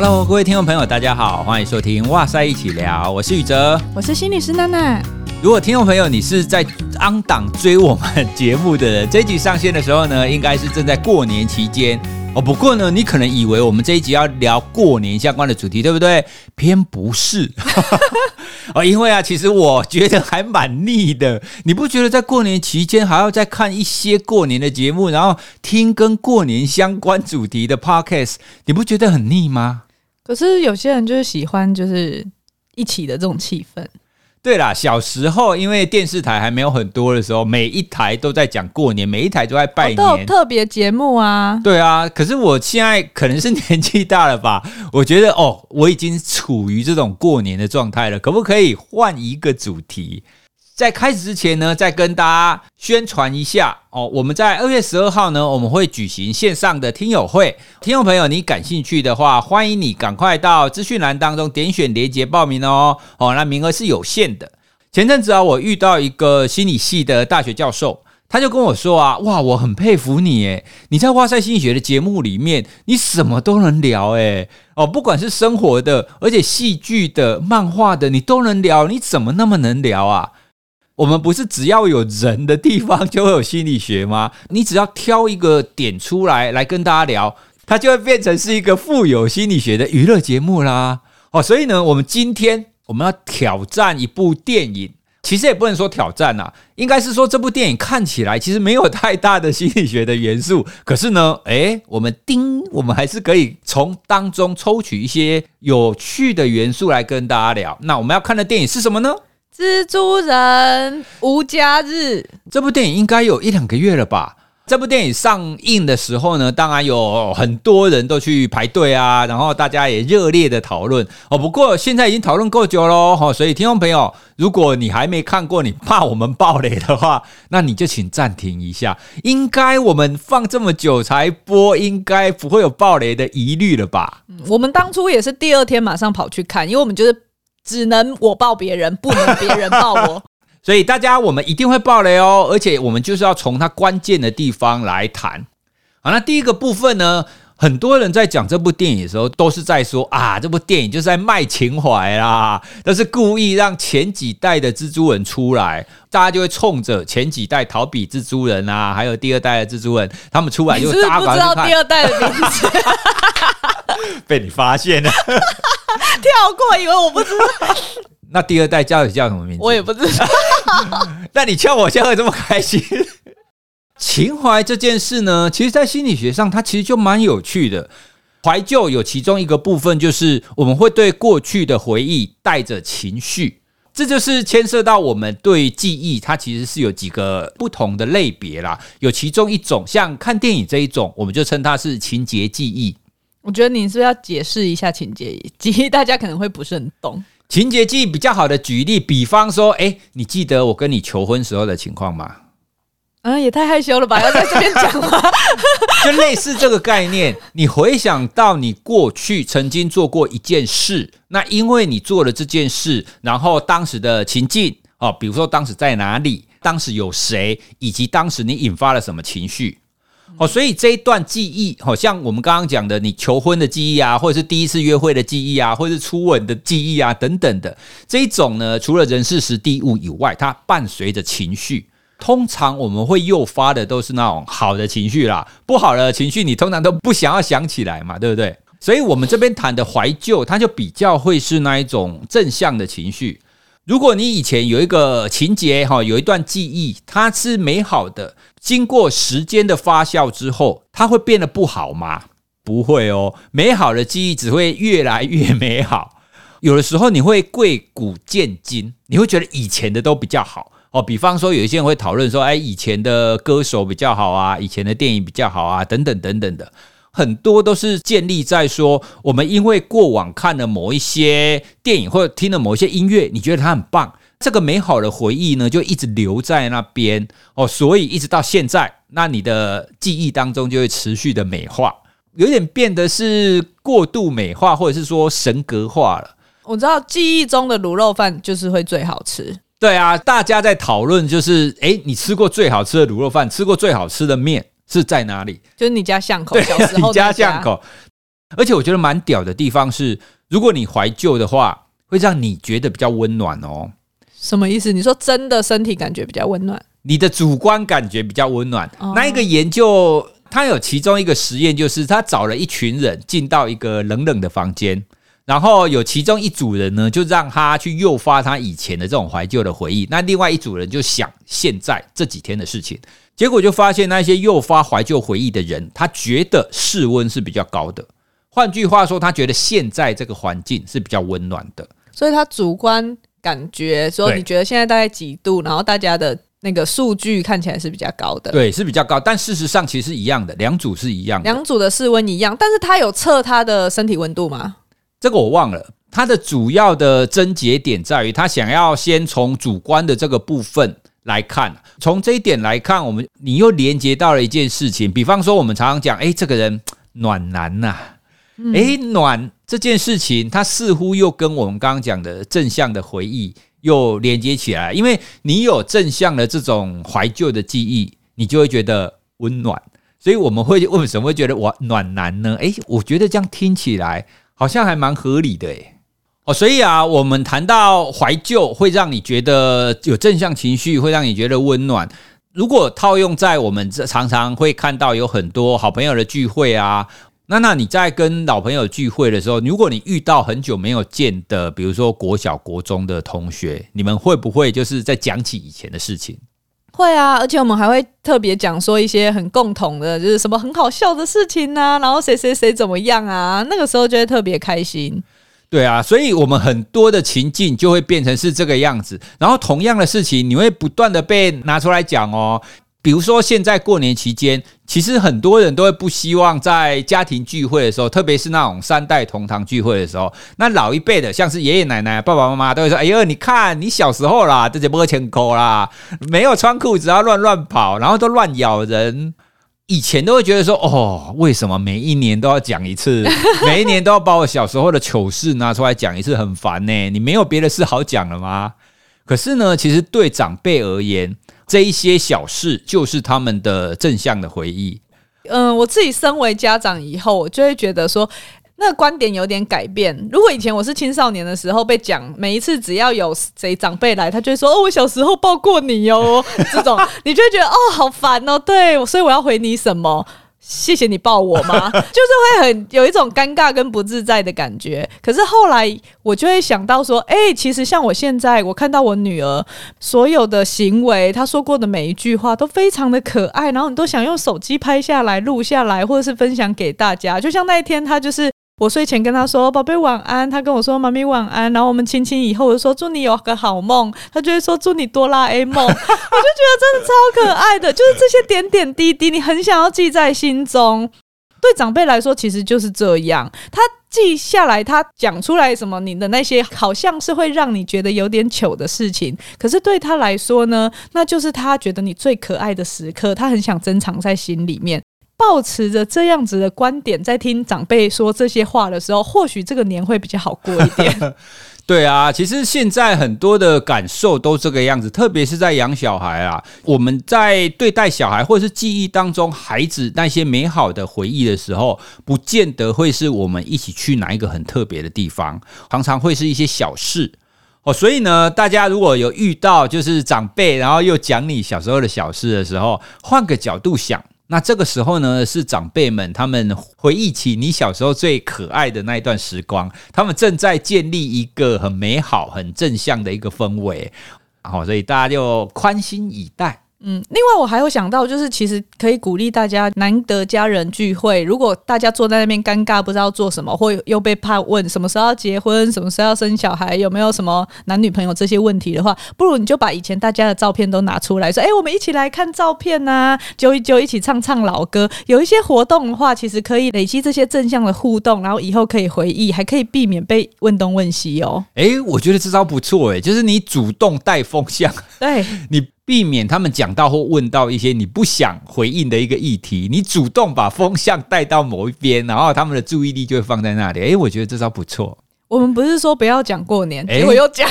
Hello，各位听众朋友，大家好，欢迎收听《哇塞一起聊》，我是宇哲，我是心理师娜娜。如果听众朋友你是在 on 档追我们节目的人，这一集上线的时候呢，应该是正在过年期间。哦，不过呢，你可能以为我们这一集要聊过年相关的主题，对不对？偏不是哦，因为啊，其实我觉得还蛮腻的。你不觉得在过年期间还要再看一些过年的节目，然后听跟过年相关主题的 podcast，你不觉得很腻吗？可是有些人就是喜欢就是一起的这种气氛。对啦，小时候因为电视台还没有很多的时候，每一台都在讲过年，每一台都在拜年，都有特别节目啊。对啊，可是我现在可能是年纪大了吧，我觉得哦，我已经处于这种过年的状态了，可不可以换一个主题？在开始之前呢，再跟大家宣传一下哦。我们在二月十二号呢，我们会举行线上的听友会。听众朋友，你感兴趣的话，欢迎你赶快到资讯栏当中点选连接报名哦。哦，那名额是有限的。前阵子啊，我遇到一个心理系的大学教授，他就跟我说啊，哇，我很佩服你诶，你在哇塞心理学的节目里面，你什么都能聊诶。哦，不管是生活的，而且戏剧的、漫画的，你都能聊，你怎么那么能聊啊？我们不是只要有人的地方就会有心理学吗？你只要挑一个点出来来跟大家聊，它就会变成是一个富有心理学的娱乐节目啦。哦，所以呢，我们今天我们要挑战一部电影，其实也不能说挑战呐，应该是说这部电影看起来其实没有太大的心理学的元素，可是呢，诶，我们叮，我们还是可以从当中抽取一些有趣的元素来跟大家聊。那我们要看的电影是什么呢？蜘蛛人无家日这部电影应该有一两个月了吧？这部电影上映的时候呢，当然有很多人都去排队啊，然后大家也热烈的讨论哦。不过现在已经讨论够久喽，所以听众朋友，如果你还没看过，你怕我们爆雷的话，那你就请暂停一下。应该我们放这么久才播，应该不会有爆雷的疑虑了吧？我们当初也是第二天马上跑去看，因为我们就是。只能我抱别人，不能别人抱我。所以大家，我们一定会爆雷哦，而且我们就是要从它关键的地方来谈。好，那第一个部分呢，很多人在讲这部电影的时候，都是在说啊，这部电影就是在卖情怀啦，都是故意让前几代的蜘蛛人出来，大家就会冲着前几代逃避蜘蛛人啊，还有第二代的蜘蛛人，他们出来就大家不知道第二代的名字，被你发现了。跳过，以为我不知道。那第二代叫你叫什么名字？我也不知道。那你叫我，现在会这么开心？情怀这件事呢，其实，在心理学上，它其实就蛮有趣的。怀旧有其中一个部分，就是我们会对过去的回忆带着情绪，这就是牵涉到我们对记忆，它其实是有几个不同的类别啦。有其中一种，像看电影这一种，我们就称它是情节记忆。我觉得你是不是要解释一下情节记忆，大家可能会不是很懂。情节记忆比较好的举例，比方说，哎，你记得我跟你求婚时候的情况吗？嗯，也太害羞了吧，要在这边讲吗？就类似这个概念，你回想到你过去曾经做过一件事，那因为你做了这件事，然后当时的情境哦，比如说当时在哪里，当时有谁，以及当时你引发了什么情绪。哦，所以这一段记忆，好像我们刚刚讲的，你求婚的记忆啊，或者是第一次约会的记忆啊，或者是初吻的记忆啊，等等的这一种呢，除了人事时地物以外，它伴随着情绪。通常我们会诱发的都是那种好的情绪啦，不好的情绪你通常都不想要想起来嘛，对不对？所以我们这边谈的怀旧，它就比较会是那一种正向的情绪。如果你以前有一个情节哈，有一段记忆，它是美好的，经过时间的发酵之后，它会变得不好吗？不会哦，美好的记忆只会越来越美好。有的时候你会贵古见今，你会觉得以前的都比较好哦。比方说，有一些人会讨论说，哎，以前的歌手比较好啊，以前的电影比较好啊，等等等等的。很多都是建立在说，我们因为过往看了某一些电影或者听了某一些音乐，你觉得它很棒，这个美好的回忆呢，就一直留在那边哦，所以一直到现在，那你的记忆当中就会持续的美化，有点变得是过度美化，或者是说神格化了。我知道记忆中的卤肉饭就是会最好吃，对啊，大家在讨论就是，诶，你吃过最好吃的卤肉饭，吃过最好吃的面。是在哪里？就是你家巷口。对，你家巷口。而且我觉得蛮屌的地方是，如果你怀旧的话，会让你觉得比较温暖哦。什么意思？你说真的身体感觉比较温暖，你的主观感觉比较温暖。哦、那一个研究，他有其中一个实验，就是他找了一群人进到一个冷冷的房间，然后有其中一组人呢，就让他去诱发他以前的这种怀旧的回忆，那另外一组人就想现在这几天的事情。结果就发现，那些诱发怀旧回忆的人，他觉得室温是比较高的。换句话说，他觉得现在这个环境是比较温暖的。所以他主观感觉说，你觉得现在大概几度？然后大家的那个数据看起来是比较高的。对，是比较高。但事实上其实是一样的，两组是一样的，两组的室温一样。但是他有测他的身体温度吗？这个我忘了。他的主要的症结点在于，他想要先从主观的这个部分。来看，从这一点来看，我们你又连接到了一件事情，比方说，我们常常讲，哎，这个人 暖男呐、啊，哎，暖这件事情，它似乎又跟我们刚刚讲的正向的回忆又连接起来，因为你有正向的这种怀旧的记忆，你就会觉得温暖，所以我们会为什么会觉得我暖男呢？哎，我觉得这样听起来好像还蛮合理的，哎。哦，所以啊，我们谈到怀旧，会让你觉得有正向情绪，会让你觉得温暖。如果套用在我们这常常会看到有很多好朋友的聚会啊，那那你在跟老朋友聚会的时候，如果你遇到很久没有见的，比如说国小、国中的同学，你们会不会就是在讲起以前的事情？会啊，而且我们还会特别讲说一些很共同的，就是什么很好笑的事情啊，然后谁谁谁怎么样啊，那个时候就会特别开心。对啊，所以我们很多的情境就会变成是这个样子，然后同样的事情你会不断的被拿出来讲哦。比如说现在过年期间，其实很多人都会不希望在家庭聚会的时候，特别是那种三代同堂聚会的时候，那老一辈的像是爷爷奶奶、爸爸妈妈都会说：“哎呦，你看你小时候啦，这些摸钱抠啦，没有穿裤子要乱乱跑，然后都乱咬人。”以前都会觉得说，哦，为什么每一年都要讲一次？每一年都要把我小时候的糗事拿出来讲一次，很烦呢。你没有别的事好讲了吗？可是呢，其实对长辈而言，这一些小事就是他们的正向的回忆。嗯，我自己身为家长以后，我就会觉得说。那个观点有点改变。如果以前我是青少年的时候被讲，每一次只要有谁长辈来，他就会说：“哦，我小时候抱过你哦。”这种你就会觉得哦，好烦哦。对，所以我要回你什么？谢谢你抱我吗？就是会很有一种尴尬跟不自在的感觉。可是后来我就会想到说：“哎，其实像我现在，我看到我女儿所有的行为，她说过的每一句话都非常的可爱，然后你都想用手机拍下来、录下来，或者是分享给大家。就像那一天，她就是。我睡前跟他说：“宝贝晚安。”他跟我说：“妈咪晚安。”然后我们亲亲以后，我就说：“祝你有个好梦。”他就会说：“祝你哆啦 A 梦。” 我就觉得真的超可爱的，就是这些点点滴滴，你很想要记在心中。对长辈来说，其实就是这样。他记下来，他讲出来什么，你的那些好像是会让你觉得有点糗的事情，可是对他来说呢，那就是他觉得你最可爱的时刻，他很想珍藏在心里面。抱持着这样子的观点，在听长辈说这些话的时候，或许这个年会比较好过一点。对啊，其实现在很多的感受都这个样子，特别是在养小孩啊，我们在对待小孩或是记忆当中孩子那些美好的回忆的时候，不见得会是我们一起去哪一个很特别的地方，常常会是一些小事哦。所以呢，大家如果有遇到就是长辈，然后又讲你小时候的小事的时候，换个角度想。那这个时候呢，是长辈们他们回忆起你小时候最可爱的那一段时光，他们正在建立一个很美好、很正向的一个氛围，好，所以大家就宽心以待。嗯，另外我还有想到，就是其实可以鼓励大家，难得家人聚会，如果大家坐在那边尴尬，不知道做什么，或又被怕问什么时候要结婚，什么时候要生小孩，有没有什么男女朋友这些问题的话，不如你就把以前大家的照片都拿出来说，哎，我们一起来看照片呐，揪一揪，一起唱唱老歌。有一些活动的话，其实可以累积这些正向的互动，然后以后可以回忆，还可以避免被问东问西哦。哎，我觉得这招不错哎，就是你主动带风向，对你。避免他们讲到或问到一些你不想回应的一个议题，你主动把风向带到某一边，然后他们的注意力就会放在那里。哎，我觉得这招不错。我们不是说不要讲过年，结果又讲，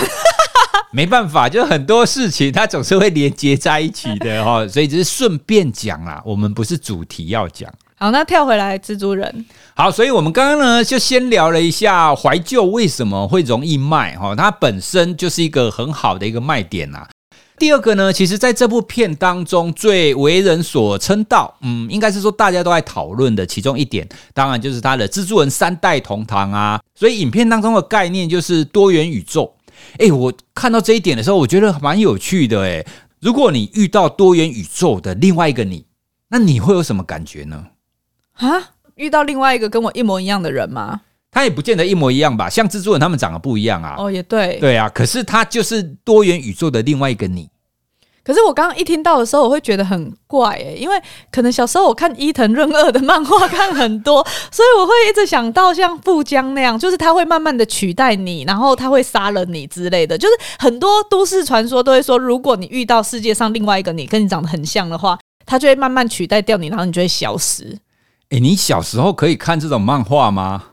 没办法，就很多事情它总是会连接在一起的哈，所以只是顺便讲啦。我们不是主题要讲。好，那跳回来，蜘蛛人。好，所以我们刚刚呢就先聊了一下怀旧为什么会容易卖哈，它本身就是一个很好的一个卖点呐。第二个呢，其实在这部片当中最为人所称道，嗯，应该是说大家都在讨论的其中一点，当然就是他的蜘蛛人三代同堂啊。所以影片当中的概念就是多元宇宙。诶，我看到这一点的时候，我觉得蛮有趣的诶，如果你遇到多元宇宙的另外一个你，那你会有什么感觉呢？啊，遇到另外一个跟我一模一样的人吗？他也不见得一模一样吧，像蜘蛛人他们长得不一样啊。哦，也对，对啊。可是他就是多元宇宙的另外一个你。可是我刚刚一听到的时候，我会觉得很怪诶、欸，因为可能小时候我看伊藤润二的漫画看很多，所以我会一直想到像富江那样，就是他会慢慢的取代你，然后他会杀了你之类的。就是很多都市传说都会说，如果你遇到世界上另外一个你，跟你长得很像的话，他就会慢慢取代掉你，然后你就会消失。诶、欸，你小时候可以看这种漫画吗？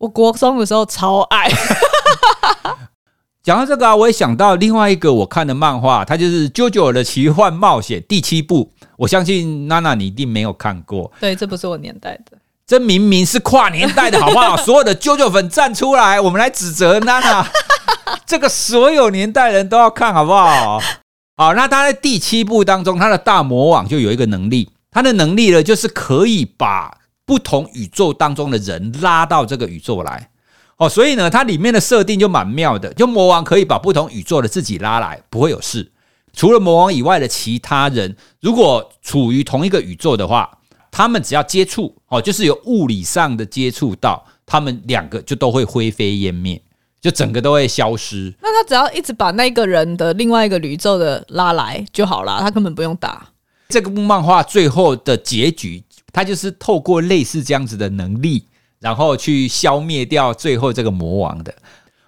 我国中的时候超爱。讲到这个啊，我也想到另外一个我看的漫画，它就是《JoJo 的奇幻冒险》第七部。我相信娜娜你一定没有看过。对，这不是我年代的。这明明是跨年代的 好不好？所有的 JoJo 粉站出来，我们来指责娜娜。这个所有年代人都要看好不好？好，那他在第七部当中，他的大魔王就有一个能力。他的能力呢，就是可以把不同宇宙当中的人拉到这个宇宙来。哦，所以呢，它里面的设定就蛮妙的，就魔王可以把不同宇宙的自己拉来，不会有事。除了魔王以外的其他人，如果处于同一个宇宙的话，他们只要接触，哦，就是有物理上的接触到，他们两个就都会灰飞烟灭，就整个都会消失。那他只要一直把那个人的另外一个宇宙的拉来就好了，他根本不用打。这个部漫画最后的结局，他就是透过类似这样子的能力，然后去消灭掉最后这个魔王的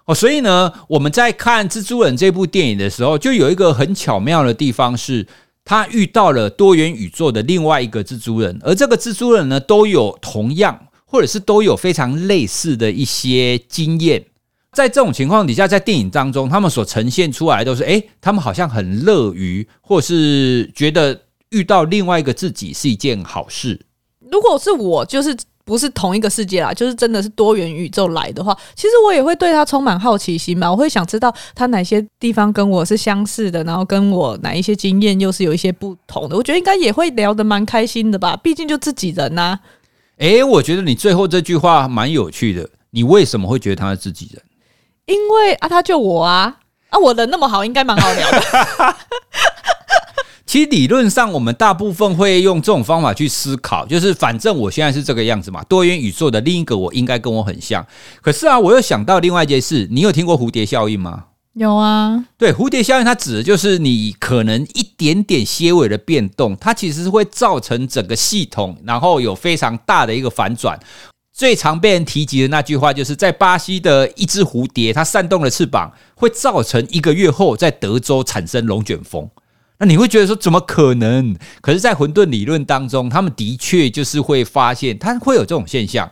哦。所以呢，我们在看蜘蛛人这部电影的时候，就有一个很巧妙的地方是，他遇到了多元宇宙的另外一个蜘蛛人，而这个蜘蛛人呢，都有同样或者是都有非常类似的一些经验。在这种情况底下，在电影当中，他们所呈现出来都是，诶，他们好像很乐于，或是觉得。遇到另外一个自己是一件好事。如果是我，就是不是同一个世界啦，就是真的是多元宇宙来的话，其实我也会对他充满好奇心嘛。我会想知道他哪些地方跟我是相似的，然后跟我哪一些经验又是有一些不同的。我觉得应该也会聊得蛮开心的吧，毕竟就自己人呐、啊。诶，我觉得你最后这句话蛮有趣的。你为什么会觉得他是自己人？因为啊，他就我啊，啊，我人那么好，应该蛮好聊的。其实理论上，我们大部分会用这种方法去思考，就是反正我现在是这个样子嘛。多元宇宙的另一个我应该跟我很像。可是啊，我又想到另外一件事，你有听过蝴蝶效应吗？有啊。对，蝴蝶效应它指的就是你可能一点点些微的变动，它其实是会造成整个系统，然后有非常大的一个反转。最常被人提及的那句话，就是在巴西的一只蝴蝶，它扇动了翅膀，会造成一个月后在德州产生龙卷风。那你会觉得说怎么可能？可是，在混沌理论当中，他们的确就是会发现，它会有这种现象。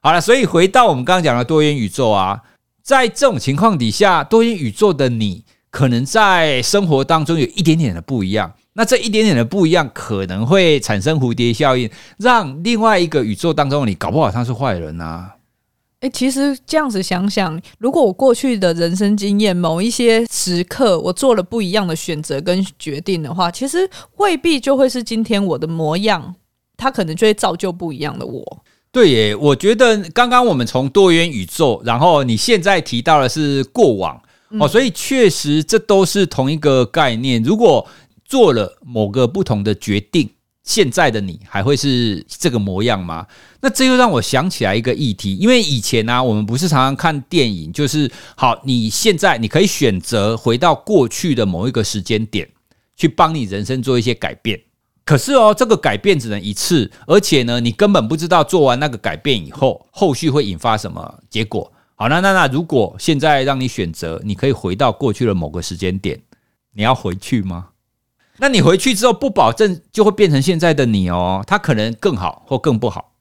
好了，所以回到我们刚刚讲的多元宇宙啊，在这种情况底下，多元宇宙的你可能在生活当中有一点点的不一样。那这一点点的不一样，可能会产生蝴蝶效应，让另外一个宇宙当中你搞不好他是坏人啊。诶，其实这样子想想，如果我过去的人生经验某一些时刻，我做了不一样的选择跟决定的话，其实未必就会是今天我的模样，它可能就会造就不一样的我。对耶，我觉得刚刚我们从多元宇宙，然后你现在提到的是过往哦，所以确实这都是同一个概念。如果做了某个不同的决定，现在的你还会是这个模样吗？那这又让我想起来一个议题，因为以前呢、我们不是常常看电影，就是好，你现在你可以选择回到过去的某一个时间点，去帮你人生做一些改变。可是哦，这个改变只能一次，而且呢，你根本不知道做完那个改变以后，后续会引发什么结果。好，那那那，如果现在让你选择，你可以回到过去的某个时间点，你要回去吗？那你回去之后，不保证就会变成现在的你哦，他可能更好或更不好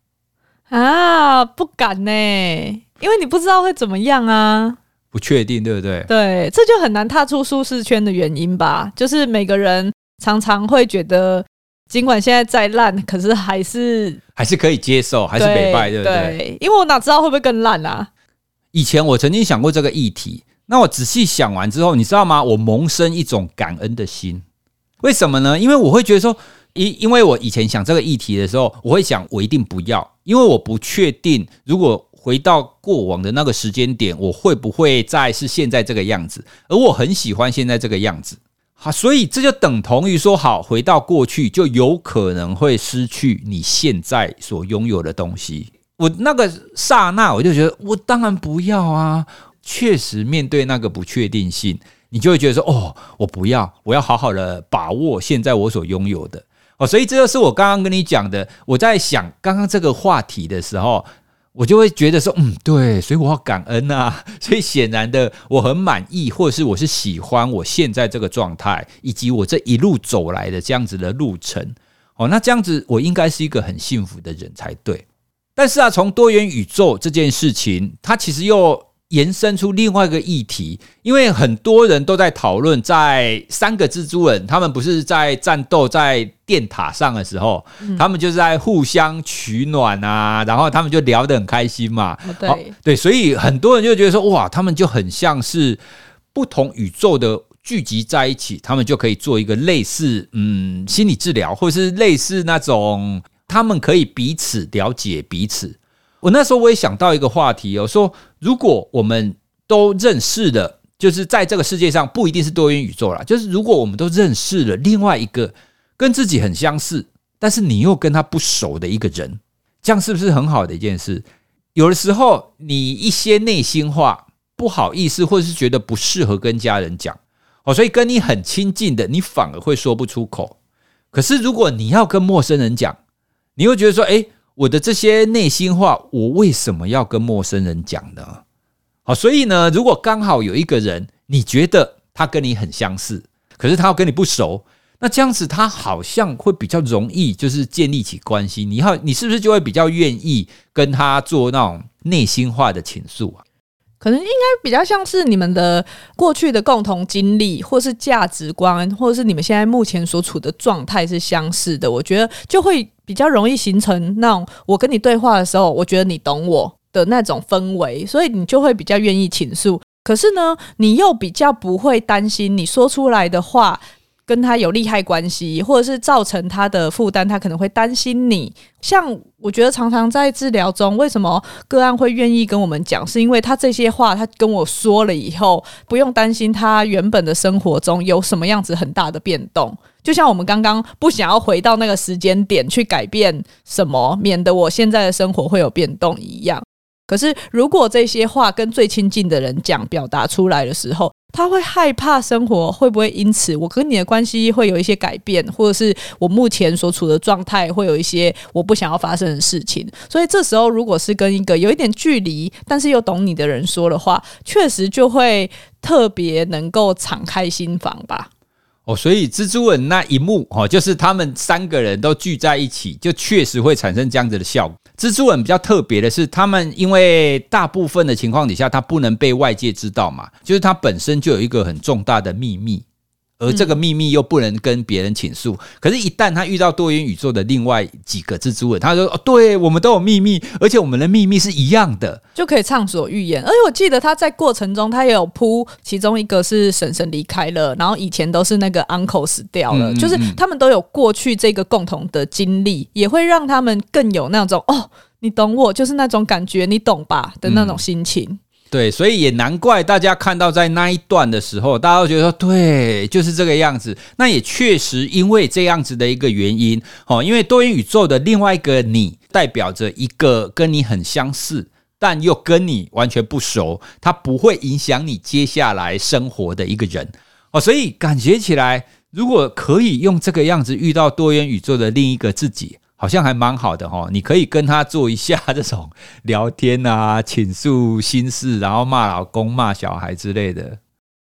啊，不敢呢，因为你不知道会怎么样啊，不确定，对不对？对，这就很难踏出舒适圈的原因吧。就是每个人常常会觉得尽管现在再烂，可是还是还是可以接受，还是北拜，对不对？对，因为我哪知道会不会更烂啊？以前我曾经想过这个议题，那我仔细想完之后，你知道吗？我萌生一种感恩的心。为什么呢？因为我会觉得说，因因为我以前想这个议题的时候，我会想我一定不要，因为我不确定如果回到过往的那个时间点，我会不会再是现在这个样子？而我很喜欢现在这个样子。好，所以这就等同于说，好，回到过去就有可能会失去你现在所拥有的东西。我那个刹那，我就觉得，我当然不要啊！确实，面对那个不确定性，你就会觉得说，哦，我不要，我要好好的把握现在我所拥有的。哦，所以这就是我刚刚跟你讲的，我在想刚刚这个话题的时候。我就会觉得说，嗯，对，所以我要感恩啊。所以显然的，我很满意，或者是我是喜欢我现在这个状态，以及我这一路走来的这样子的路程。哦，那这样子我应该是一个很幸福的人才对。但是啊，从多元宇宙这件事情，它其实又延伸出另外一个议题，因为很多人都在讨论，在三个蜘蛛人他们不是在战斗在电塔上的时候，嗯、他们就是在互相取暖啊，然后他们就聊得很开心嘛。哦、对对，所以很多人就觉得说，哇，他们就很像是不同宇宙的聚集在一起，他们就可以做一个类似嗯心理治疗，或者是类似那种他们可以彼此了解彼此。我那时候我也想到一个话题，哦说如果我们都认识了，就是在这个世界上不一定是多元宇宙啦，就是如果我们都认识了另外一个跟自己很相似，但是你又跟他不熟的一个人，这样是不是很好的一件事？有的时候你一些内心话不好意思，或者是觉得不适合跟家人讲哦，所以跟你很亲近的你反而会说不出口。可是如果你要跟陌生人讲，你又觉得说，诶。我的这些内心话，我为什么要跟陌生人讲呢？好，所以呢，如果刚好有一个人，你觉得他跟你很相似，可是他要跟你不熟，那这样子他好像会比较容易，就是建立起关系。你好，你是不是就会比较愿意跟他做那种内心话的倾诉啊？可能应该比较像是你们的过去的共同经历，或是价值观，或者是你们现在目前所处的状态是相似的。我觉得就会比较容易形成那种我跟你对话的时候，我觉得你懂我的那种氛围，所以你就会比较愿意倾诉。可是呢，你又比较不会担心你说出来的话。跟他有利害关系，或者是造成他的负担，他可能会担心你。像我觉得常常在治疗中，为什么个案会愿意跟我们讲，是因为他这些话他跟我说了以后，不用担心他原本的生活中有什么样子很大的变动。就像我们刚刚不想要回到那个时间点去改变什么，免得我现在的生活会有变动一样。可是如果这些话跟最亲近的人讲，表达出来的时候，他会害怕生活会不会因此我跟你的关系会有一些改变，或者是我目前所处的状态会有一些我不想要发生的事情。所以这时候，如果是跟一个有一点距离，但是又懂你的人说的话，确实就会特别能够敞开心房吧。哦，所以蜘蛛人那一幕哦，就是他们三个人都聚在一起，就确实会产生这样子的效果。蜘蛛人比较特别的是，他们因为大部分的情况底下，他不能被外界知道嘛，就是他本身就有一个很重大的秘密。而这个秘密又不能跟别人倾诉，可是，一旦他遇到多元宇宙的另外几个蜘蛛人，他说：“哦，对，我们都有秘密，而且我们的秘密是一样的，就可以畅所欲言。”而且我记得他在过程中，他也有铺，其中一个是婶婶离开了，然后以前都是那个 uncle 死掉了，嗯嗯嗯，就是他们都有过去这个共同的经历，也会让他们更有那种“哦，你懂我”，就是那种感觉，你懂吧的那种心情。嗯对，所以也难怪大家看到在那一段的时候，大家都觉得说，对，就是这个样子。那也确实因为这样子的一个原因，哦，因为多元宇宙的另外一个你，代表着一个跟你很相似，但又跟你完全不熟，他不会影响你接下来生活的一个人。哦，所以感觉起来，如果可以用这个样子遇到多元宇宙的另一个自己。好像还蛮好的哈，你可以跟他做一下这种聊天啊，倾诉心事，然后骂老公、骂小孩之类的，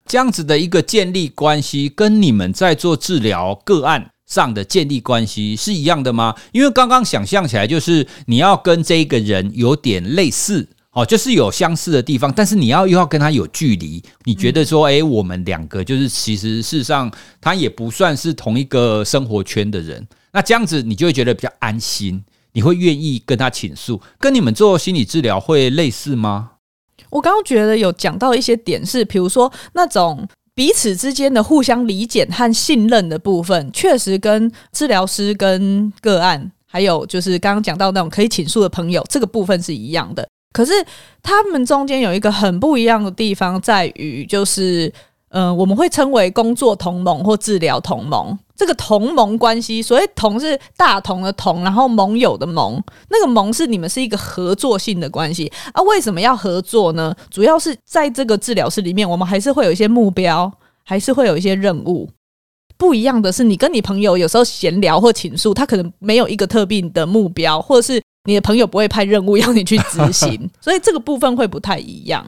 这样子的一个建立关系，跟你们在做治疗个案上的建立关系是一样的吗？因为刚刚想象起来，就是你要跟这个人有点类似。哦，就是有相似的地方，但是你要又要跟他有距离，你觉得说，哎，我们两个就是其实事实上他也不算是同一个生活圈的人，那这样子你就会觉得比较安心，你会愿意跟他倾诉，跟你们做心理治疗会类似吗？我刚刚觉得有讲到一些点是，比如说那种彼此之间的互相理解和信任的部分，确实跟治疗师跟个案，还有就是刚刚讲到那种可以倾诉的朋友，这个部分是一样的。可是他们中间有一个很不一样的地方，在于就是，呃，我们会称为工作同盟或治疗同盟。这个同盟关系，所谓同是大同的同，然后盟友的盟，那个盟是你们是一个合作性的关系啊。为什么要合作呢？主要是在这个治疗室里面，我们还是会有一些目标，还是会有一些任务。不一样的是，你跟你朋友有时候闲聊或倾诉，他可能没有一个特定的目标，或者是。你的朋友不会派任务要你去执行，所以这个部分会不太一样。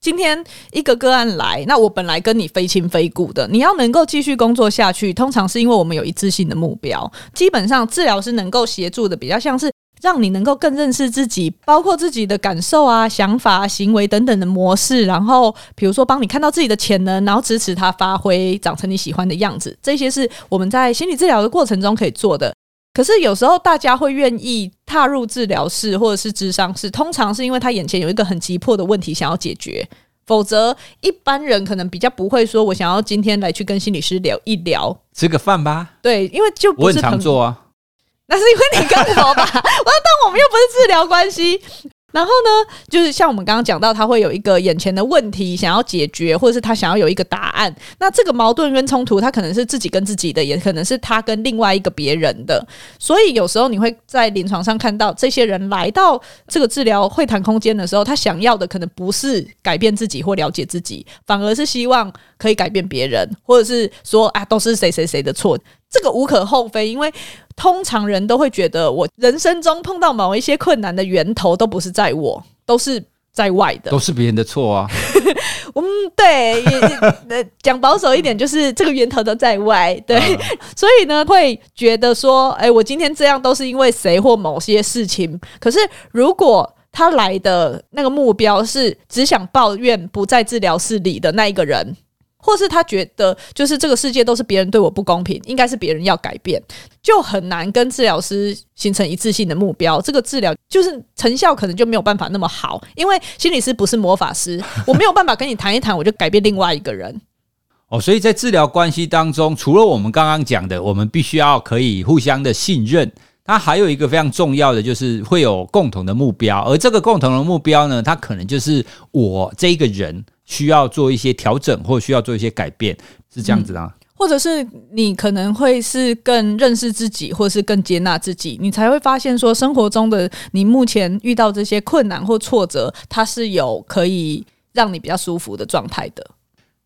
今天一个个案来，那我本来跟你非亲非故的，你要能够继续工作下去，通常是因为我们有一致性的目标。基本上，治疗师能够协助的比较像是让你能够更认识自己，包括自己的感受啊、想法、行为等等的模式，然后比如说帮你看到自己的潜能，然后支持他发挥，长成你喜欢的样子。这些是我们在心理治疗的过程中可以做的。可是有时候大家会愿意踏入治疗室或者是咨商室，通常是因为他眼前有一个很急迫的问题想要解决，否则一般人可能比较不会说，我想要今天来去跟心理师聊一聊，吃个饭吧。对，因为就不是我很常做啊，那是因为你跟我吧，我 但我们又不是治疗关系。然后呢，就是像我们刚刚讲到，他会有一个眼前的问题想要解决，或者是他想要有一个答案。那这个矛盾跟冲突，他可能是自己跟自己的，也可能是他跟另外一个别人的。所以有时候你会在临床上看到这些人来到这个治疗会谈空间的时候，他想要的可能不是改变自己或了解自己，反而是希望可以改变别人，或者是说啊，都是谁谁谁的错。这个无可厚非，因为通常人都会觉得，我人生中碰到某一些困难的源头都不是在我，都是在外的，都是别人的错啊。嗯，对，讲保守一点，就是这个源头都在外。对，嗯、所以呢，会觉得说，哎，我今天这样都是因为谁或某些事情。可是，如果他来的那个目标是只想抱怨不在治疗室里的那一个人。或是他觉得，就是这个世界都是别人对我不公平，应该是别人要改变，就很难跟治疗师形成一致性的目标。这个治疗就是成效可能就没有办法那么好，因为心理师不是魔法师，我没有办法跟你谈一谈，我就改变另外一个人。哦，所以在治疗关系当中，除了我们刚刚讲的，我们必须要可以互相的信任，它还有一个非常重要的，就是会有共同的目标，而这个共同的目标呢，它可能就是我这一个人。需要做一些调整，或需要做一些改变，是这样子啊？或者是你可能会是更认识自己，或是更接纳自己，你才会发现说，生活中的你目前遇到这些困难或挫折，它是有可以让你比较舒服的状态的。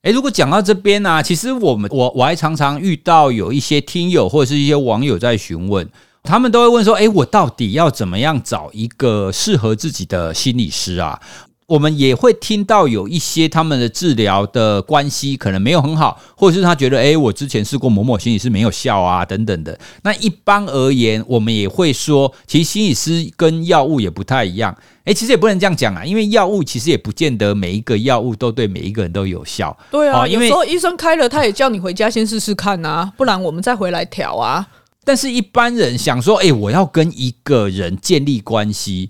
诶，如果讲到这边呢、啊，其实我们我我还常常遇到有一些听友或者是一些网友在询问，他们都会问说：“诶，我到底要怎么样找一个适合自己的心理师啊？”我们也会听到有一些他们的治疗的关系可能没有很好，或者是他觉得，诶，我之前试过某某心理师没有效啊，等等的。那一般而言，我们也会说，其实心理师跟药物也不太一样。诶，其实也不能这样讲啊，因为药物其实也不见得每一个药物都对每一个人都有效。对啊，因为有时候医生开了，他也叫你回家先试试看啊，不然我们再回来调啊。但是，一般人想说，诶，我要跟一个人建立关系。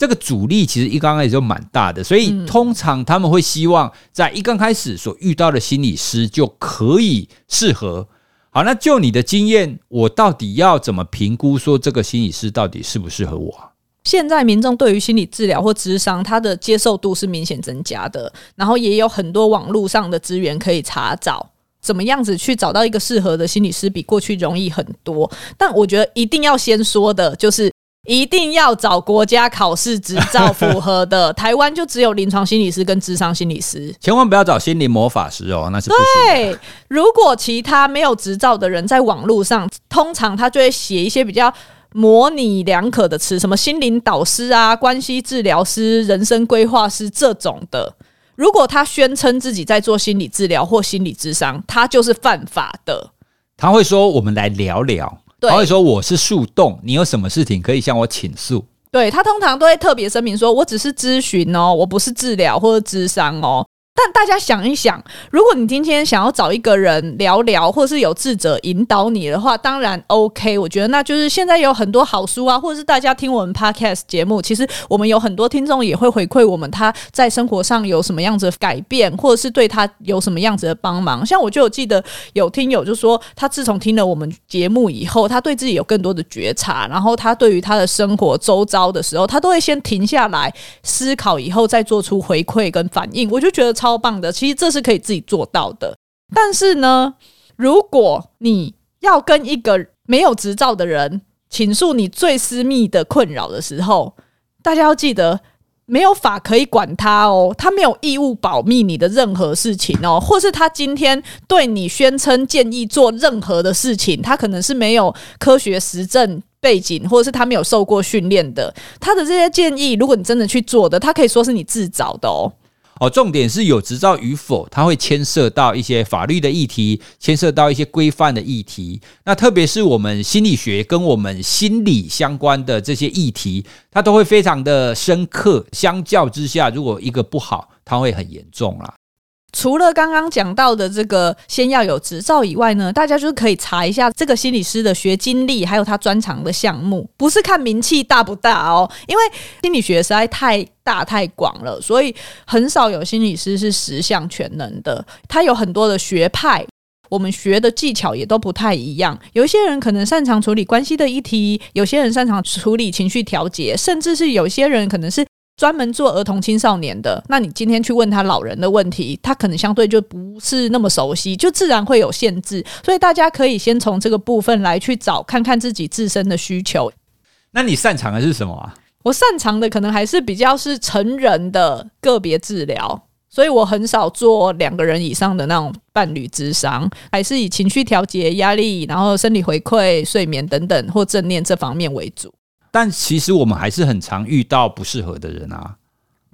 这个阻力其实一刚开始就蛮大的，所以通常他们会希望在一刚开始所遇到的心理师就可以适合。好，那就你的经验，我到底要怎么评估说这个心理师到底适不适合我？现在民众对于心理治疗或咨商，他的接受度是明显增加的，然后也有很多网络上的资源可以查找，怎么样子去找到一个适合的心理师，比过去容易很多。但我觉得一定要先说的就是。一定要找国家考试执照符合的，台湾就只有临床心理师跟智商心理师，千万不要找心灵魔法师哦，那是不行的。对，如果其他没有执照的人在网络上，通常他就会写一些比较模棱两可的词，什么心灵导师啊、关系治疗师、人生规划师这种的。如果他宣称自己在做心理治疗或心理智商，他就是犯法的。他会说：“我们来聊聊。”他会说：“我是树洞，你有什么事情可以向我倾诉？”对，他通常都会特别声明说：“我只是咨询哦，我不是治疗或者咨商哦。”但大家想一想，如果你今天想要找一个人聊聊，或是有智者引导你的话，当然 OK。我觉得那就是现在有很多好书啊，或者是大家听我们 Podcast 节目，其实我们有很多听众也会回馈我们他在生活上有什么样子的改变，或者是对他有什么样子的帮忙。像我就有记得有听友就说，他自从听了我们节目以后，他对自己有更多的觉察，然后他对于他的生活周遭的时候，他都会先停下来思考，以后再做出回馈跟反应。我就觉得超。超棒的，其实这是可以自己做到的。但是呢，如果你要跟一个没有执照的人倾诉你最私密的困扰的时候，大家要记得，没有法可以管他哦，他没有义务保密你的任何事情哦，或是他今天对你宣称建议做任何的事情，他可能是没有科学实证背景，或者是他没有受过训练的，他的这些建议，如果你真的去做的，他可以说是你自找的哦。哦，重点是有执照与否，它会牵涉到一些法律的议题，牵涉到一些规范的议题。那特别是我们心理学跟我们心理相关的这些议题，它都会非常的深刻。相较之下，如果一个不好，它会很严重啦。除了刚刚讲到的这个先要有执照以外呢，大家就是可以查一下这个心理师的学经历，还有他专长的项目，不是看名气大不大哦，因为心理学实在太大太广了，所以很少有心理师是十项全能的。他有很多的学派，我们学的技巧也都不太一样。有些人可能擅长处理关系的议题，有些人擅长处理情绪调节，甚至是有些人可能是。专门做儿童青少年的，那你今天去问他老人的问题，他可能相对就不是那么熟悉，就自然会有限制。所以大家可以先从这个部分来去找，看看自己自身的需求。那你擅长的是什么啊？我擅长的可能还是比较是成人的个别治疗，所以我很少做两个人以上的那种伴侣咨商，还是以情绪调节、压力，然后生理回馈、睡眠等等或正念这方面为主。但其实我们还是很常遇到不适合的人啊。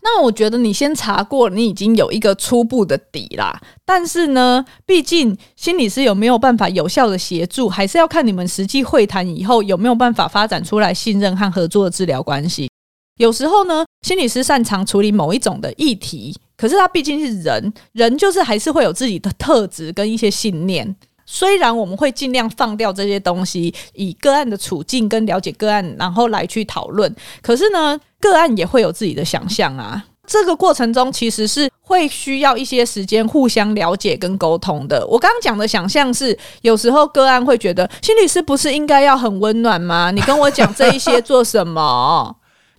那我觉得你先查过，你已经有一个初步的底啦。但是呢，毕竟心理师有没有办法有效的协助，还是要看你们实际会谈以后有没有办法发展出来信任和合作的治疗关系。有时候呢，心理师擅长处理某一种的议题，可是他毕竟是人，人就是还是会有自己的特质跟一些信念。虽然我们会尽量放掉这些东西，以个案的处境跟了解个案，然后来去讨论。可是呢，个案也会有自己的想象啊。这个过程中其实是会需要一些时间互相了解跟沟通的。我刚刚讲的想象是，有时候个案会觉得，心理师不是应该要很温暖吗？你跟我讲这一些做什么？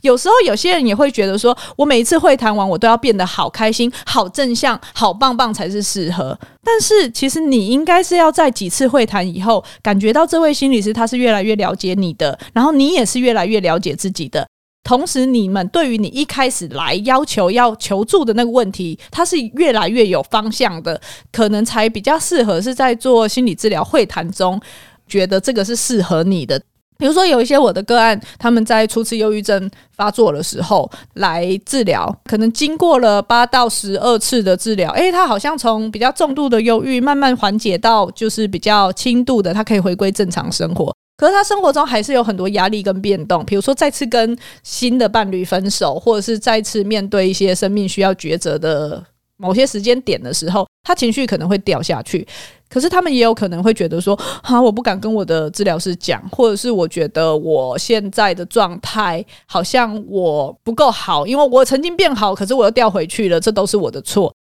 有时候有些人也会觉得说，我每一次会谈完，我都要变得好开心、好正向、好棒棒才是适合。但是其实你应该是要在几次会谈以后，感觉到这位心理师他是越来越了解你的，然后你也是越来越了解自己的。同时，你们对于你一开始来要求要求助的那个问题，他是越来越有方向的，可能才比较适合是在做心理治疗会谈中，觉得这个是适合你的。比如说，有一些我的个案，他们在初次忧郁症发作的时候来治疗，可能经过了八到十二次的治疗，诶，他好像从比较重度的忧郁慢慢缓解到就是比较轻度的，他可以回归正常生活。可是他生活中还是有很多压力跟变动，比如说再次跟新的伴侣分手，或者是再次面对一些生命需要抉择的某些时间点的时候，他情绪可能会掉下去。可是他们也有可能会觉得说，哈，我不敢跟我的治疗师讲，或者是我觉得我现在的状态好像我不够好，因为我曾经变好，可是我又掉回去了，这都是我的错。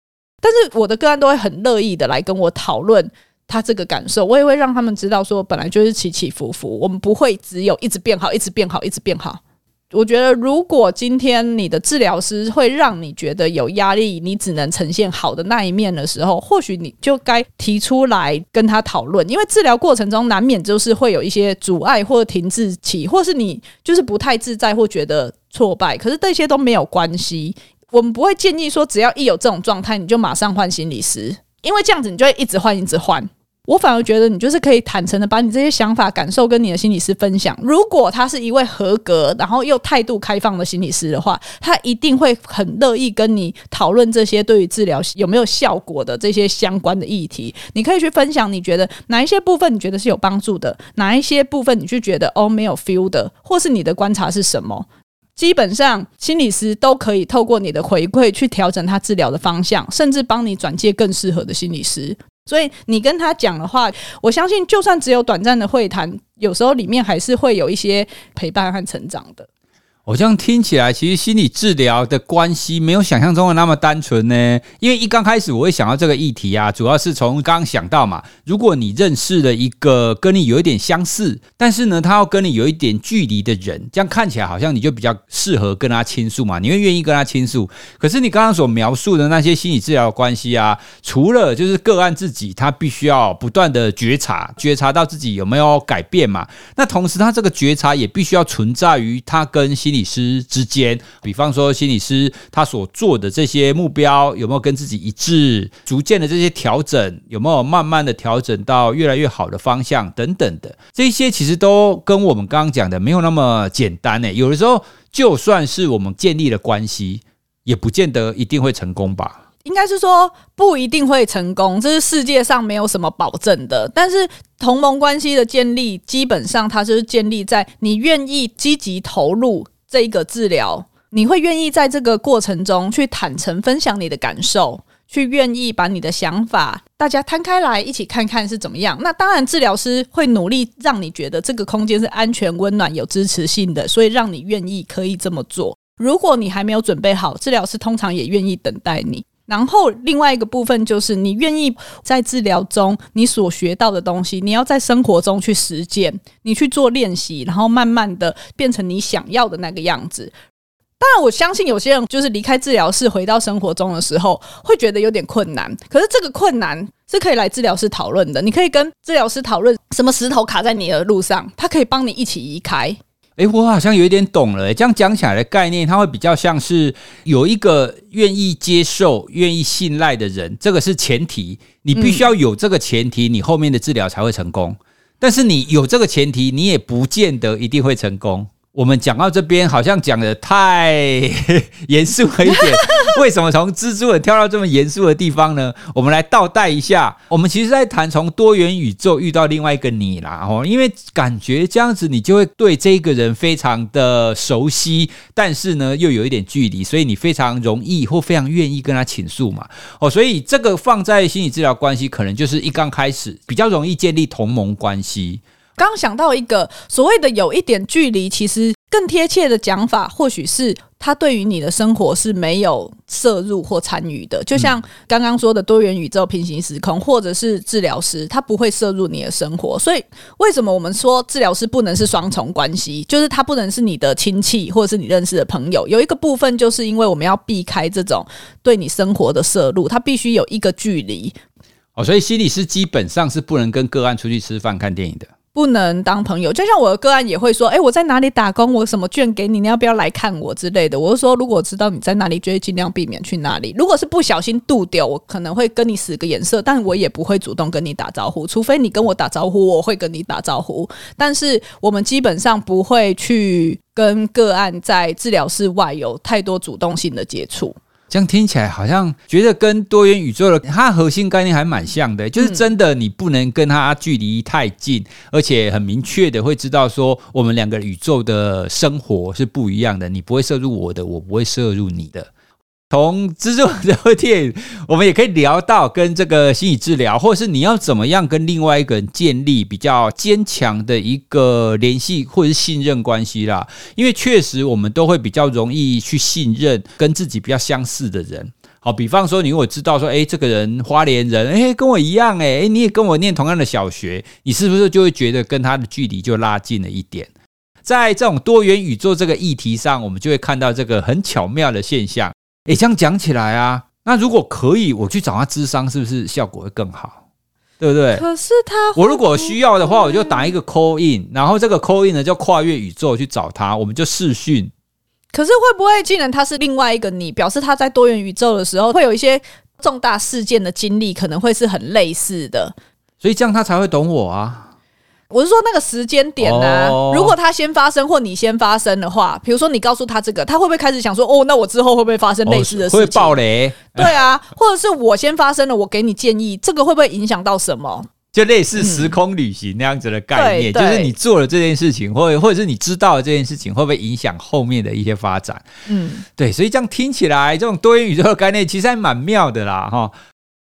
但是我的个案都会很乐意的来跟我讨论他这个感受，我也会让他们知道说，本来就是起起伏伏，我们不会只有一直变好，一直变好，一直变好。我觉得，如果今天你的治疗师会让你觉得有压力，你只能呈现好的那一面的时候，或许你就该提出来跟他讨论。因为治疗过程中难免就是会有一些阻碍或停滞期，或是你就是不太自在或觉得挫败。可是这些都没有关系，我们不会建议说，只要一有这种状态，你就马上换心理师，因为这样子你就会一直换，一直换。我反而觉得你就是可以坦诚的把你这些想法、感受跟你的心理师分享。如果他是一位合格，然后又态度开放的心理师的话，他一定会很乐意跟你讨论这些对于治疗有没有效果的这些相关的议题。你可以去分享，你觉得哪一些部分你觉得是有帮助的，哪一些部分你就觉得哦没有 feel 的，或是你的观察是什么？基本上心理师都可以透过你的回馈去调整他治疗的方向，甚至帮你转介更适合的心理师。所以你跟他讲的话，我相信就算只有短暂的会谈，有时候里面还是会有一些陪伴和成长的。我这样听起来，其实心理治疗的关系没有想象中的那么单纯呢。因为一刚开始我会想到这个议题啊，主要是从刚想到嘛，如果你认识了一个跟你有一点相似，但是呢，他要跟你有一点距离的人，这样看起来好像你就比较适合跟他倾诉嘛，你会愿意跟他倾诉。可是你刚刚所描述的那些心理治疗关系啊，除了就是个案自己，他必须要不断的觉察，觉察到自己有没有改变嘛，那同时他这个觉察也必须要存在于他跟心。心理师之间，比方说心理师他所做的这些目标有没有跟自己一致？逐渐的这些调整有没有慢慢的调整到越来越好的方向等等的，这些其实都跟我们刚刚讲的没有那么简单诶。有的时候就算是我们建立了关系，也不见得一定会成功吧。应该是说不一定会成功，这是世界上没有什么保证的。但是同盟关系的建立，基本上它就是建立在你愿意积极投入。这一个治疗，你会愿意在这个过程中去坦诚分享你的感受，去愿意把你的想法大家摊开来一起看看是怎么样。那当然，治疗师会努力让你觉得这个空间是安全、温暖、有支持性的，所以让你愿意可以这么做。如果你还没有准备好，治疗师通常也愿意等待你。然后另外一个部分就是，你愿意在治疗中你所学到的东西，你要在生活中去实践，你去做练习，然后慢慢的变成你想要的那个样子。当然，我相信有些人就是离开治疗室回到生活中的时候，会觉得有点困难。可是这个困难是可以来治疗室讨论的，你可以跟治疗师讨论什么石头卡在你的路上，他可以帮你一起移开。诶，我好像有一点懂了。这样讲起来的概念，它会比较像是有一个愿意接受、愿意信赖的人，这个是前提。你必须要有这个前提，你后面的治疗才会成功。但是你有这个前提，你也不见得一定会成功。我们讲到这边，好像讲得太严肃了一点。为什么从蜘蛛人跳到这么严肃的地方呢？我们来倒带一下。我们其实在谈从多元宇宙遇到另外一个你啦，哦，因为感觉这样子你就会对这个人非常的熟悉，但是呢又有一点距离，所以你非常容易或非常愿意跟他倾诉嘛。哦，所以这个放在心理治疗关系，可能就是一刚开始比较容易建立同盟关系。刚想到一个所谓的有一点距离，其实更贴切的讲法，或许是他对于你的生活是没有摄入或参与的。就像刚刚说的多元宇宙、平行时空，或者是治疗师，他不会摄入你的生活。所以，为什么我们说治疗师不能是双重关系？就是他不能是你的亲戚，或者是你认识的朋友。有一个部分，就是因为我们要避开这种对你生活的摄入，他必须有一个距离。哦，所以心理师基本上是不能跟个案出去吃饭、看电影的。不能当朋友，就像我的个案也会说，诶，我在哪里打工，我什么券给你，你要不要来看我之类的。我就说，如果知道你在哪里，就会尽量避免去哪里。如果是不小心度掉，我可能会跟你使个眼色，但我也不会主动跟你打招呼，除非你跟我打招呼，我会跟你打招呼。但是我们基本上不会去跟个案在治疗室外有太多主动性的接触。这样听起来好像觉得跟多元宇宙的它核心概念还蛮像的，就是真的你不能跟它距离太近，而且很明确的会知道说我们两个宇宙的生活是不一样的，你不会摄入我的，我不会摄入你的。从蜘蛛人的电影，我们也可以聊到跟这个心理治疗，或者是你要怎么样跟另外一个人建立比较坚强的一个联系或者是信任关系啦。因为确实我们都会比较容易去信任跟自己比较相似的人。好，比方说你如果知道说，诶，这个人花莲人，诶，跟我一样，诶，你也跟我念同样的小学，你是不是就会觉得跟他的距离就拉近了一点？在这种多元宇宙这个议题上，我们就会看到这个很巧妙的现象。诶，这样讲起来啊，那如果可以，我去找他咨商，是不是效果会更好？对不对？可是他我如果需要的话，我就打一个 call in，然后这个 call in 呢，就跨越宇宙去找他，我们就视讯。可是会不会，既然他是另外一个你，表示他在多元宇宙的时候，会有一些重大事件的经历，可能会是很类似的，所以这样他才会懂我啊。我是说那个时间点呢、啊？Oh. 如果他先发生或你先发生的话，比如说你告诉他这个，他会不会开始想说，哦，那我之后会不会发生类似的事情？会爆雷？对啊，或者是我先发生了，我给你建议，这个会不会影响到什么？就类似时空旅行那样子的概念，嗯、就是你做了这件事情，或或者是你知道了这件事情，会不会影响后面的一些发展？嗯，对，所以这样听起来，这种多元宇宙的概念其实还蛮妙的啦，哈。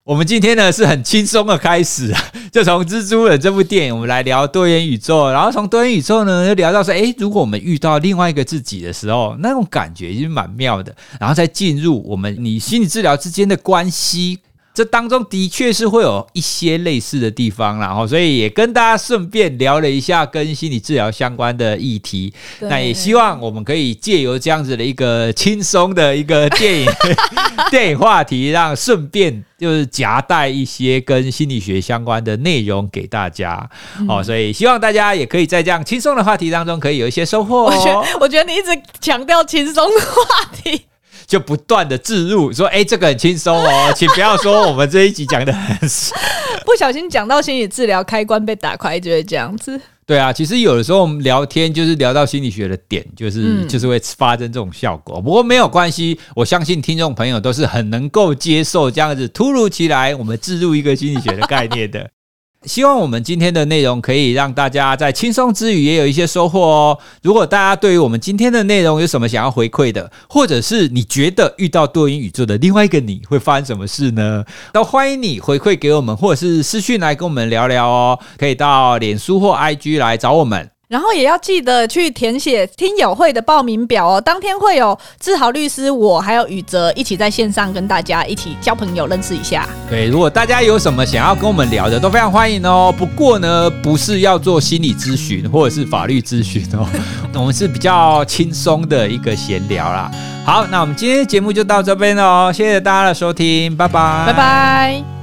我们今天呢是很轻松的开始，就从蜘蛛人这部电影，我们来聊多元宇宙，然后从多元宇宙呢又聊到说，诶，如果我们遇到另外一个自己的时候，那种感觉其实蛮妙的，然后再进入我们你心理治疗之间的关系。这当中的确是会有一些类似的地方，然后所以也跟大家顺便聊了一下跟心理治疗相关的议题。那也希望我们可以借由这样子的一个轻松的一个电影 电影话题，让顺便就是夹带一些跟心理学相关的内容给大家。哦，所以希望大家也可以在这样轻松的话题当中可以有一些收获。我觉得，我觉得你一直强调轻松的话题。就不断的置入说，哎，这个很轻松哦，请不要说我们这一集讲的很 不小心讲到心理治疗开关被打开，就会这样子。对啊，其实有的时候我们聊天就是聊到心理学的点，就是、嗯、就是会发生这种效果。不过没有关系，我相信听众朋友都是很能够接受这样子突如其来我们置入一个心理学的概念的。希望我们今天的内容可以让大家在轻松之余也有一些收获哦。如果大家对于我们今天的内容有什么想要回馈的，或者是你觉得遇到多元宇宙的另外一个你会发生什么事呢？都欢迎你回馈给我们，或者是私讯来跟我们聊聊哦。可以到脸书或 IG 来找我们。然后也要记得去填写听友会的报名表哦，当天会有志豪律师，我还有宇哲一起在线上跟大家一起交朋友，认识一下。对，如果大家有什么想要跟我们聊的，都非常欢迎哦。不过呢，不是要做心理咨询或者是法律咨询哦，我们是比较轻松的一个闲聊啦。好，那我们今天的节目就到这边喽，谢谢大家的收听，拜拜，拜拜。